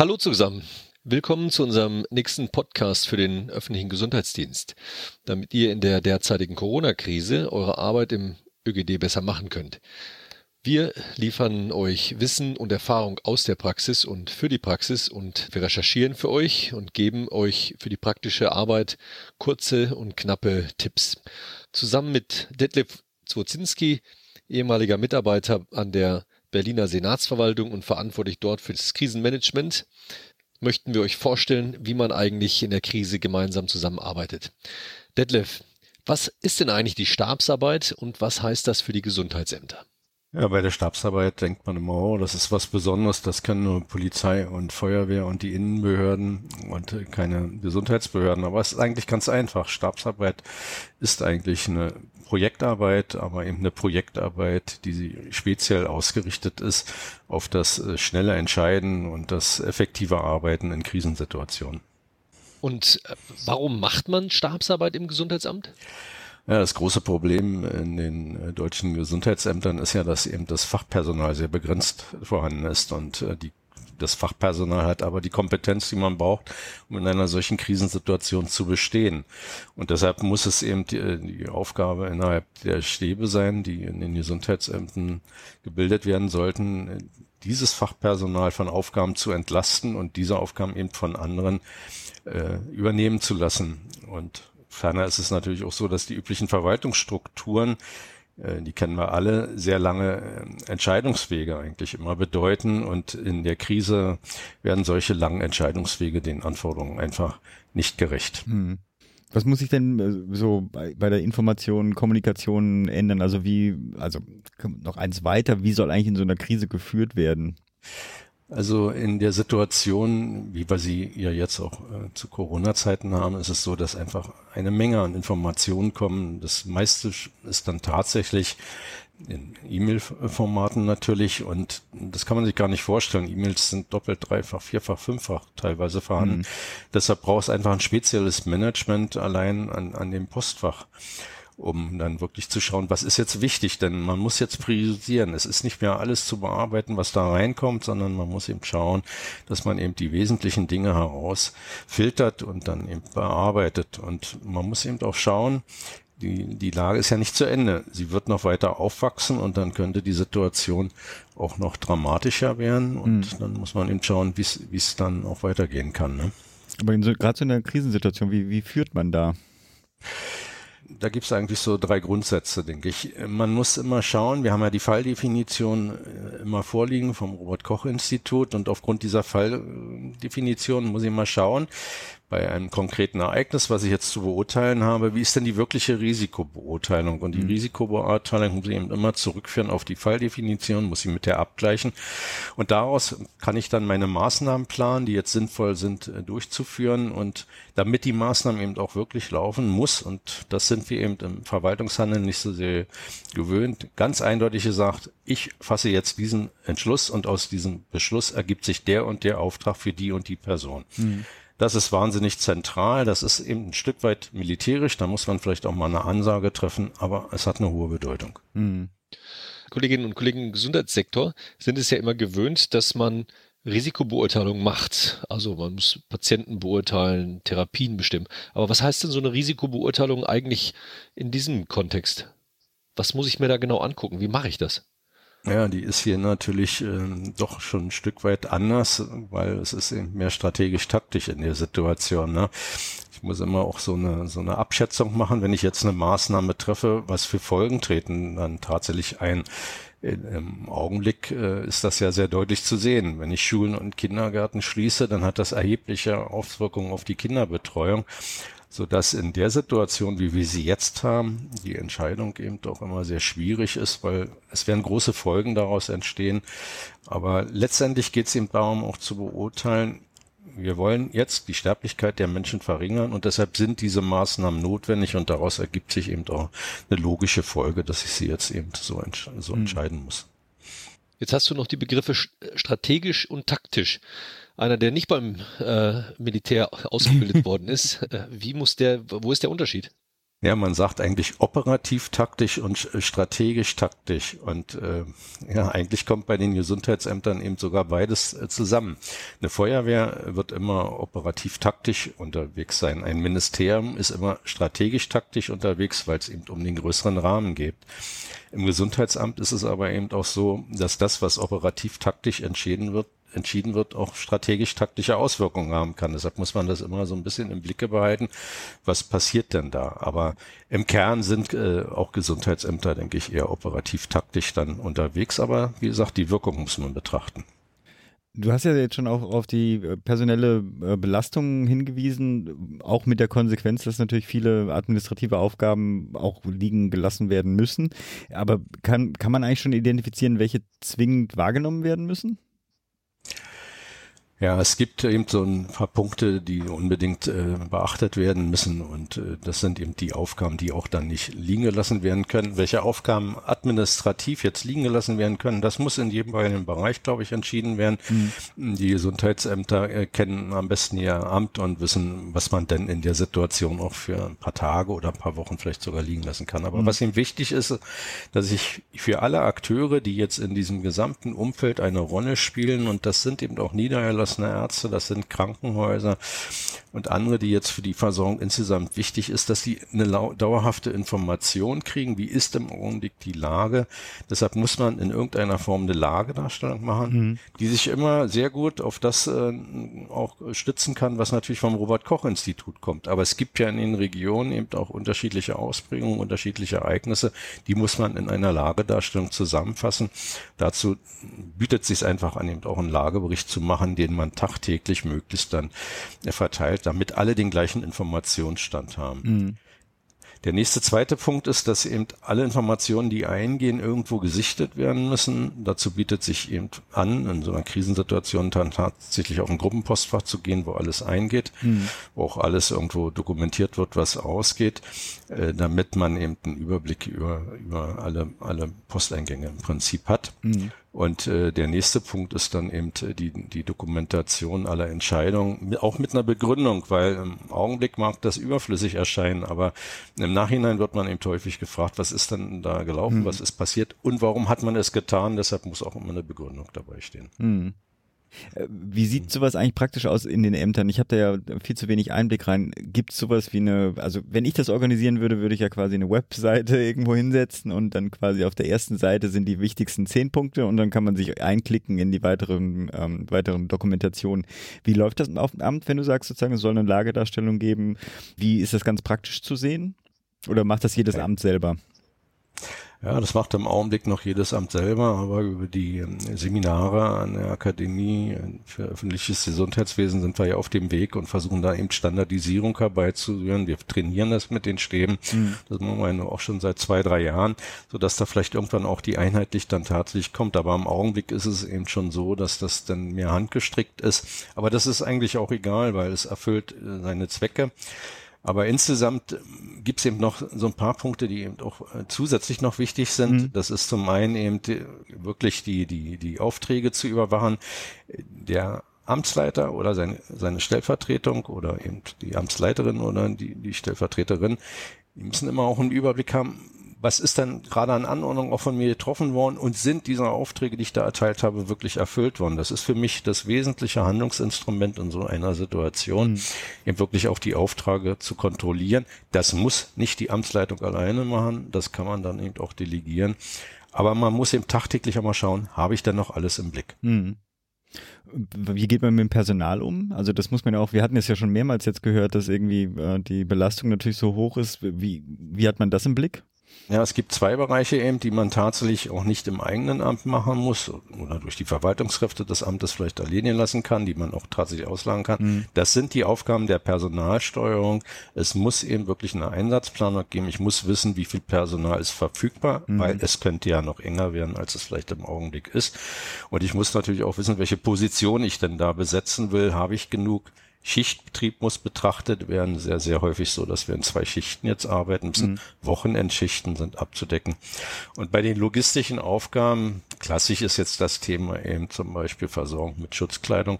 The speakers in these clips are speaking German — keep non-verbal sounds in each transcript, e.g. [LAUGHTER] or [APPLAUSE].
Hallo zusammen. Willkommen zu unserem nächsten Podcast für den öffentlichen Gesundheitsdienst, damit ihr in der derzeitigen Corona-Krise eure Arbeit im ÖGD besser machen könnt. Wir liefern euch Wissen und Erfahrung aus der Praxis und für die Praxis und wir recherchieren für euch und geben euch für die praktische Arbeit kurze und knappe Tipps. Zusammen mit Detlef Zwozinski, ehemaliger Mitarbeiter an der Berliner Senatsverwaltung und verantwortlich dort für das Krisenmanagement, möchten wir euch vorstellen, wie man eigentlich in der Krise gemeinsam zusammenarbeitet. Detlef, was ist denn eigentlich die Stabsarbeit und was heißt das für die Gesundheitsämter? Ja, bei der Stabsarbeit denkt man immer, oh, das ist was Besonderes, das können nur Polizei und Feuerwehr und die Innenbehörden und keine Gesundheitsbehörden. Aber es ist eigentlich ganz einfach. Stabsarbeit ist eigentlich eine Projektarbeit, aber eben eine Projektarbeit, die speziell ausgerichtet ist auf das äh, schnelle Entscheiden und das effektive Arbeiten in Krisensituationen. Und äh, warum macht man Stabsarbeit im Gesundheitsamt? Ja, das große Problem in den äh, deutschen Gesundheitsämtern ist ja, dass eben das Fachpersonal sehr begrenzt vorhanden ist und äh, die das Fachpersonal hat aber die Kompetenz, die man braucht, um in einer solchen Krisensituation zu bestehen. Und deshalb muss es eben die, äh, die, Aufgabe innerhalb der Stäbe sein, die in den Gesundheitsämtern gebildet werden sollten, dieses Fachpersonal von Aufgaben zu entlasten und diese Aufgaben eben von anderen äh, übernehmen zu lassen. Und Ferner ist es natürlich auch so, dass die üblichen Verwaltungsstrukturen, äh, die kennen wir alle, sehr lange äh, Entscheidungswege eigentlich immer bedeuten und in der Krise werden solche langen Entscheidungswege den Anforderungen einfach nicht gerecht. Hm. Was muss sich denn äh, so bei, bei, der Information, Kommunikation ändern? Also wie, also noch eins weiter, wie soll eigentlich in so einer Krise geführt werden? Also in der Situation, wie wir sie ja jetzt auch äh, zu Corona-Zeiten haben, ist es so, dass einfach eine Menge an Informationen kommen. Das meiste ist dann tatsächlich in E-Mail-Formaten natürlich und das kann man sich gar nicht vorstellen. E-Mails sind doppelt, dreifach, vierfach, fünffach teilweise vorhanden. Mhm. Deshalb braucht es einfach ein spezielles Management allein an, an dem Postfach um dann wirklich zu schauen, was ist jetzt wichtig, denn man muss jetzt priorisieren. Es ist nicht mehr alles zu bearbeiten, was da reinkommt, sondern man muss eben schauen, dass man eben die wesentlichen Dinge herausfiltert und dann eben bearbeitet. Und man muss eben auch schauen, die, die Lage ist ja nicht zu Ende. Sie wird noch weiter aufwachsen und dann könnte die Situation auch noch dramatischer werden und mhm. dann muss man eben schauen, wie es dann auch weitergehen kann. Ne? Aber gerade so in einer Krisensituation, wie, wie führt man da? Da gibt es eigentlich so drei Grundsätze, denke ich. Man muss immer schauen, wir haben ja die Falldefinition äh, immer vorliegen vom Robert Koch Institut und aufgrund dieser Falldefinition muss ich mal schauen, bei einem konkreten Ereignis, was ich jetzt zu beurteilen habe, wie ist denn die wirkliche Risikobeurteilung? Und die mhm. Risikobeurteilung muss ich eben immer zurückführen auf die Falldefinition, muss ich mit der abgleichen. Und daraus kann ich dann meine Maßnahmen planen, die jetzt sinnvoll sind, äh, durchzuführen. Und damit die Maßnahmen eben auch wirklich laufen muss, und das sind wir eben im Verwaltungshandeln nicht so sehr gewöhnt, ganz eindeutig gesagt, ich fasse jetzt diesen Entschluss und aus diesem Beschluss ergibt sich der und der Auftrag für die und die Person. Mhm. Das ist wahnsinnig zentral. Das ist eben ein Stück weit militärisch. Da muss man vielleicht auch mal eine Ansage treffen, aber es hat eine hohe Bedeutung. Mhm. Kolleginnen und Kollegen im Gesundheitssektor sind es ja immer gewöhnt, dass man Risikobeurteilung macht. Also man muss Patienten beurteilen, Therapien bestimmen. Aber was heißt denn so eine Risikobeurteilung eigentlich in diesem Kontext? Was muss ich mir da genau angucken? Wie mache ich das? Ja, die ist hier natürlich äh, doch schon ein Stück weit anders, weil es ist eben mehr strategisch-taktisch in der Situation. Ne? Ich muss immer auch so eine, so eine Abschätzung machen, wenn ich jetzt eine Maßnahme treffe, was für Folgen treten dann tatsächlich ein. Im Augenblick äh, ist das ja sehr deutlich zu sehen. Wenn ich Schulen und Kindergärten schließe, dann hat das erhebliche Auswirkungen auf die Kinderbetreuung so dass in der Situation, wie wir sie jetzt haben, die Entscheidung eben doch immer sehr schwierig ist, weil es werden große Folgen daraus entstehen. Aber letztendlich geht es eben darum, auch zu beurteilen, wir wollen jetzt die Sterblichkeit der Menschen verringern und deshalb sind diese Maßnahmen notwendig und daraus ergibt sich eben auch eine logische Folge, dass ich sie jetzt eben so, entsch so hm. entscheiden muss. Jetzt hast du noch die Begriffe strategisch und taktisch einer, der nicht beim äh, Militär ausgebildet [LAUGHS] worden ist, äh, wie muss der, wo ist der Unterschied? Ja, man sagt eigentlich operativ taktisch und strategisch taktisch. Und äh, ja, eigentlich kommt bei den Gesundheitsämtern eben sogar beides äh, zusammen. Eine Feuerwehr wird immer operativ taktisch unterwegs sein. Ein Ministerium ist immer strategisch taktisch unterwegs, weil es eben um den größeren Rahmen geht. Im Gesundheitsamt ist es aber eben auch so, dass das, was operativ taktisch entschieden wird, entschieden wird, auch strategisch-taktische Auswirkungen haben kann. Deshalb muss man das immer so ein bisschen im Blicke behalten. Was passiert denn da? Aber im Kern sind äh, auch Gesundheitsämter, denke ich, eher operativ-taktisch dann unterwegs. Aber wie gesagt, die Wirkung muss man betrachten. Du hast ja jetzt schon auch auf die äh, personelle äh, Belastung hingewiesen, auch mit der Konsequenz, dass natürlich viele administrative Aufgaben auch liegen gelassen werden müssen. Aber kann, kann man eigentlich schon identifizieren, welche zwingend wahrgenommen werden müssen? Ja, es gibt eben so ein paar Punkte, die unbedingt äh, beachtet werden müssen und äh, das sind eben die Aufgaben, die auch dann nicht liegen gelassen werden können. Welche Aufgaben administrativ jetzt liegen gelassen werden können, das muss in jedem Bereich, glaube ich, entschieden werden. Mhm. Die Gesundheitsämter äh, kennen am besten ihr Amt und wissen, was man denn in der Situation auch für ein paar Tage oder ein paar Wochen vielleicht sogar liegen lassen kann. Aber mhm. was ihm wichtig ist, dass ich für alle Akteure, die jetzt in diesem gesamten Umfeld eine Rolle spielen und das sind eben auch niedergelassen niedergelassene Ärzte, das sind Krankenhäuser und andere, die jetzt für die Versorgung insgesamt wichtig ist, dass sie eine dauerhafte Information kriegen, wie ist im Augenblick die Lage. Deshalb muss man in irgendeiner Form eine Lagedarstellung machen, mhm. die sich immer sehr gut auf das äh, auch stützen kann, was natürlich vom Robert Koch Institut kommt. Aber es gibt ja in den Regionen eben auch unterschiedliche Ausprägungen, unterschiedliche Ereignisse, die muss man in einer Lagedarstellung zusammenfassen. Dazu bietet sich einfach an, eben auch einen Lagebericht zu machen, den man tagtäglich möglichst dann verteilt, damit alle den gleichen Informationsstand haben. Mhm. Der nächste zweite Punkt ist, dass eben alle Informationen, die eingehen, irgendwo gesichtet werden müssen. Dazu bietet sich eben an, in so einer Krisensituation dann tatsächlich auf ein Gruppenpostfach zu gehen, wo alles eingeht, mhm. wo auch alles irgendwo dokumentiert wird, was ausgeht, äh, damit man eben einen Überblick über, über alle, alle Posteingänge im Prinzip hat. Mhm. Und äh, der nächste Punkt ist dann eben äh, die, die Dokumentation aller Entscheidungen, auch mit einer Begründung, weil im Augenblick mag das überflüssig erscheinen, aber im Nachhinein wird man eben häufig gefragt, was ist denn da gelaufen, mhm. was ist passiert und warum hat man es getan, deshalb muss auch immer eine Begründung dabei stehen. Mhm. Äh, wie sieht sowas eigentlich praktisch aus in den Ämtern? Ich habe da ja viel zu wenig Einblick rein. Gibt es sowas wie eine, also wenn ich das organisieren würde, würde ich ja quasi eine Webseite [LAUGHS] irgendwo hinsetzen und dann quasi auf der ersten Seite sind die wichtigsten zehn Punkte und dann kann man sich einklicken in die weiteren, ähm, weiteren Dokumentationen. Wie läuft das auf dem Amt, wenn du sagst sozusagen, es soll eine Lagedarstellung geben? Wie ist das ganz praktisch zu sehen? Oder macht das jedes Amt selber? Ja, das macht im Augenblick noch jedes Amt selber, aber über die ähm, Seminare an der Akademie für öffentliches Gesundheitswesen sind wir ja auf dem Weg und versuchen da eben Standardisierung herbeizuführen. Wir trainieren das mit den Stäben. Mhm. Das machen wir auch schon seit zwei, drei Jahren, so dass da vielleicht irgendwann auch die einheitlich dann tatsächlich kommt. Aber im Augenblick ist es eben schon so, dass das dann mehr handgestrickt ist. Aber das ist eigentlich auch egal, weil es erfüllt äh, seine Zwecke. Aber insgesamt ähm, gibt es eben noch so ein paar Punkte, die eben auch äh, zusätzlich noch wichtig sind. Mhm. Das ist zum einen eben wirklich die, die, die Aufträge zu überwachen. Der Amtsleiter oder seine, seine Stellvertretung oder eben die Amtsleiterin oder die, die Stellvertreterin, die müssen immer auch einen Überblick haben, was ist dann gerade an Anordnung auch von mir getroffen worden und sind diese Aufträge, die ich da erteilt habe, wirklich erfüllt worden? Das ist für mich das wesentliche Handlungsinstrument in so einer Situation, mhm. eben wirklich auch die Aufträge zu kontrollieren. Das muss nicht die Amtsleitung alleine machen, das kann man dann eben auch delegieren. Aber man muss eben tagtäglich einmal schauen, habe ich denn noch alles im Blick? Mhm. Wie geht man mit dem Personal um? Also das muss man ja auch, wir hatten es ja schon mehrmals jetzt gehört, dass irgendwie äh, die Belastung natürlich so hoch ist. Wie, wie hat man das im Blick? Ja, es gibt zwei Bereiche eben, die man tatsächlich auch nicht im eigenen Amt machen muss oder durch die Verwaltungskräfte des Amtes vielleicht erledigen lassen kann, die man auch tatsächlich auslagen kann. Mhm. Das sind die Aufgaben der Personalsteuerung. Es muss eben wirklich eine Einsatzplanung geben. Ich muss wissen, wie viel Personal ist verfügbar, mhm. weil es könnte ja noch enger werden, als es vielleicht im Augenblick ist. Und ich muss natürlich auch wissen, welche Position ich denn da besetzen will. Habe ich genug Schichtbetrieb muss betrachtet werden. Sehr, sehr häufig so, dass wir in zwei Schichten jetzt arbeiten müssen. Mhm. Wochenendschichten sind abzudecken. Und bei den logistischen Aufgaben, klassisch ist jetzt das Thema eben zum Beispiel Versorgung mit Schutzkleidung.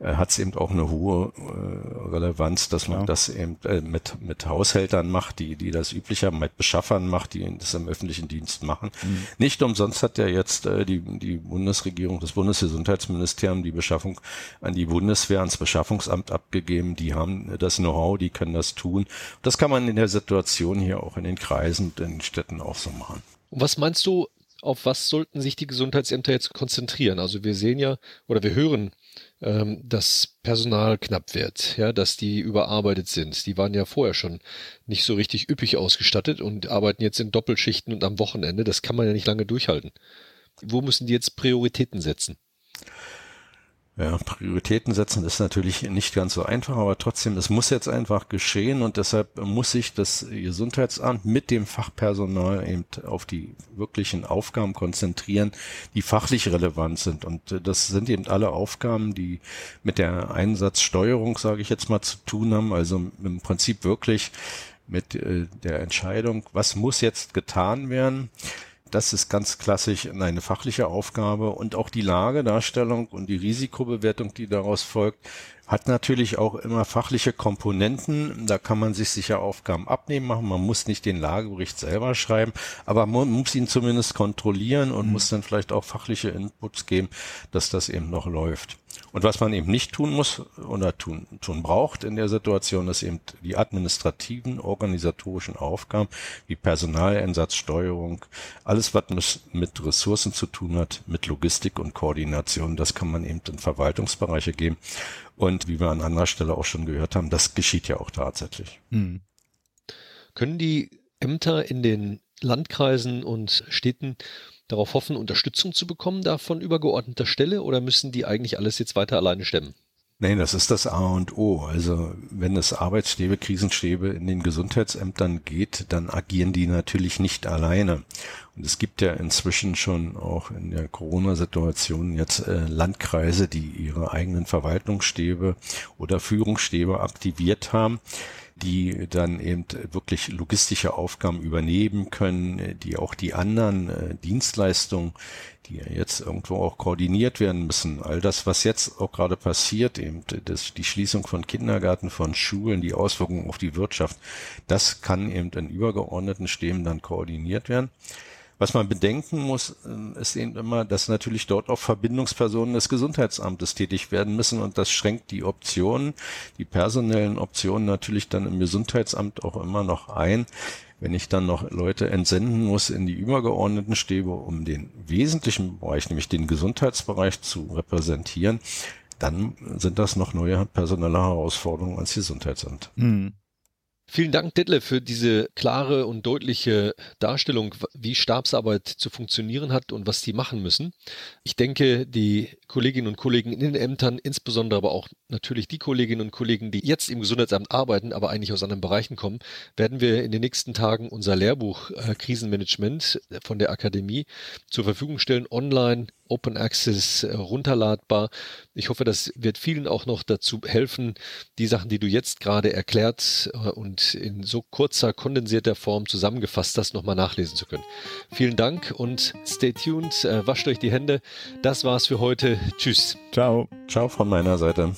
Äh, hat es eben auch eine hohe äh, Relevanz, dass man ja. das eben äh, mit, mit Haushältern macht, die, die das üblicher mit Beschaffern macht, die das im öffentlichen Dienst machen. Mhm. Nicht umsonst hat ja jetzt äh, die, die Bundesregierung, das Bundesgesundheitsministerium die Beschaffung an die Bundeswehr, ans Beschaffungsamt abgegeben. Die haben das Know-how, die können das tun. Das kann man in der Situation hier auch in den Kreisen und in den Städten auch so machen. Und was meinst du, auf was sollten sich die Gesundheitsämter jetzt konzentrieren? Also wir sehen ja oder wir hören ähm, dass Personal knapp wird, ja, dass die überarbeitet sind. Die waren ja vorher schon nicht so richtig üppig ausgestattet und arbeiten jetzt in Doppelschichten und am Wochenende. Das kann man ja nicht lange durchhalten. Wo müssen die jetzt Prioritäten setzen? Ja, Prioritäten setzen ist natürlich nicht ganz so einfach, aber trotzdem, es muss jetzt einfach geschehen und deshalb muss sich das Gesundheitsamt mit dem Fachpersonal eben auf die wirklichen Aufgaben konzentrieren, die fachlich relevant sind. Und das sind eben alle Aufgaben, die mit der Einsatzsteuerung, sage ich jetzt mal, zu tun haben. Also im Prinzip wirklich mit äh, der Entscheidung, was muss jetzt getan werden das ist ganz klassisch eine fachliche Aufgabe und auch die Lagedarstellung und die Risikobewertung, die daraus folgt, hat natürlich auch immer fachliche Komponenten. Da kann man sich sicher Aufgaben abnehmen machen. Man muss nicht den Lagebericht selber schreiben, aber man muss ihn zumindest kontrollieren und mhm. muss dann vielleicht auch fachliche Inputs geben, dass das eben noch läuft. Und was man eben nicht tun muss oder tun, tun braucht in der Situation, ist eben die administrativen, organisatorischen Aufgaben wie Personaleinsatzsteuerung, alles was mit Ressourcen zu tun hat, mit Logistik und Koordination, das kann man eben in Verwaltungsbereiche geben. Und wie wir an anderer Stelle auch schon gehört haben, das geschieht ja auch tatsächlich. Hm. Können die Ämter in den Landkreisen und Städten darauf hoffen, Unterstützung zu bekommen da von übergeordneter Stelle oder müssen die eigentlich alles jetzt weiter alleine stemmen? Nein, das ist das A und O. Also wenn es Arbeitsstäbe, Krisenstäbe in den Gesundheitsämtern geht, dann agieren die natürlich nicht alleine. Und es gibt ja inzwischen schon auch in der Corona-Situation jetzt äh, Landkreise, die ihre eigenen Verwaltungsstäbe oder Führungsstäbe aktiviert haben die dann eben wirklich logistische Aufgaben übernehmen können, die auch die anderen äh, Dienstleistungen, die ja jetzt irgendwo auch koordiniert werden müssen. All das, was jetzt auch gerade passiert, eben das, die Schließung von Kindergarten, von Schulen, die Auswirkungen auf die Wirtschaft, das kann eben in übergeordneten Stäben dann koordiniert werden. Was man bedenken muss, äh, ist eben immer, dass natürlich dort auch Verbindungspersonen des Gesundheitsamtes tätig werden müssen und das schränkt die Optionen, die personellen Optionen natürlich dann im Gesundheitsamt auch immer noch ein. Wenn ich dann noch Leute entsenden muss in die übergeordneten Stäbe, um den wesentlichen Bereich, nämlich den Gesundheitsbereich zu repräsentieren, dann sind das noch neue personelle Herausforderungen als Gesundheitsamt. Mhm. Vielen Dank, Detlef, für diese klare und deutliche Darstellung, wie Stabsarbeit zu funktionieren hat und was die machen müssen. Ich denke, die Kolleginnen und Kollegen in den Ämtern, insbesondere aber auch natürlich die Kolleginnen und Kollegen, die jetzt im Gesundheitsamt arbeiten, aber eigentlich aus anderen Bereichen kommen, werden wir in den nächsten Tagen unser Lehrbuch äh, Krisenmanagement von der Akademie zur Verfügung stellen, online Open Access äh, runterladbar. Ich hoffe, das wird vielen auch noch dazu helfen, die Sachen, die du jetzt gerade erklärt äh, in so kurzer, kondensierter Form zusammengefasst hast, nochmal nachlesen zu können. Vielen Dank und stay tuned, äh, wascht euch die Hände. Das war's für heute. Tschüss. Ciao. Ciao von meiner Seite.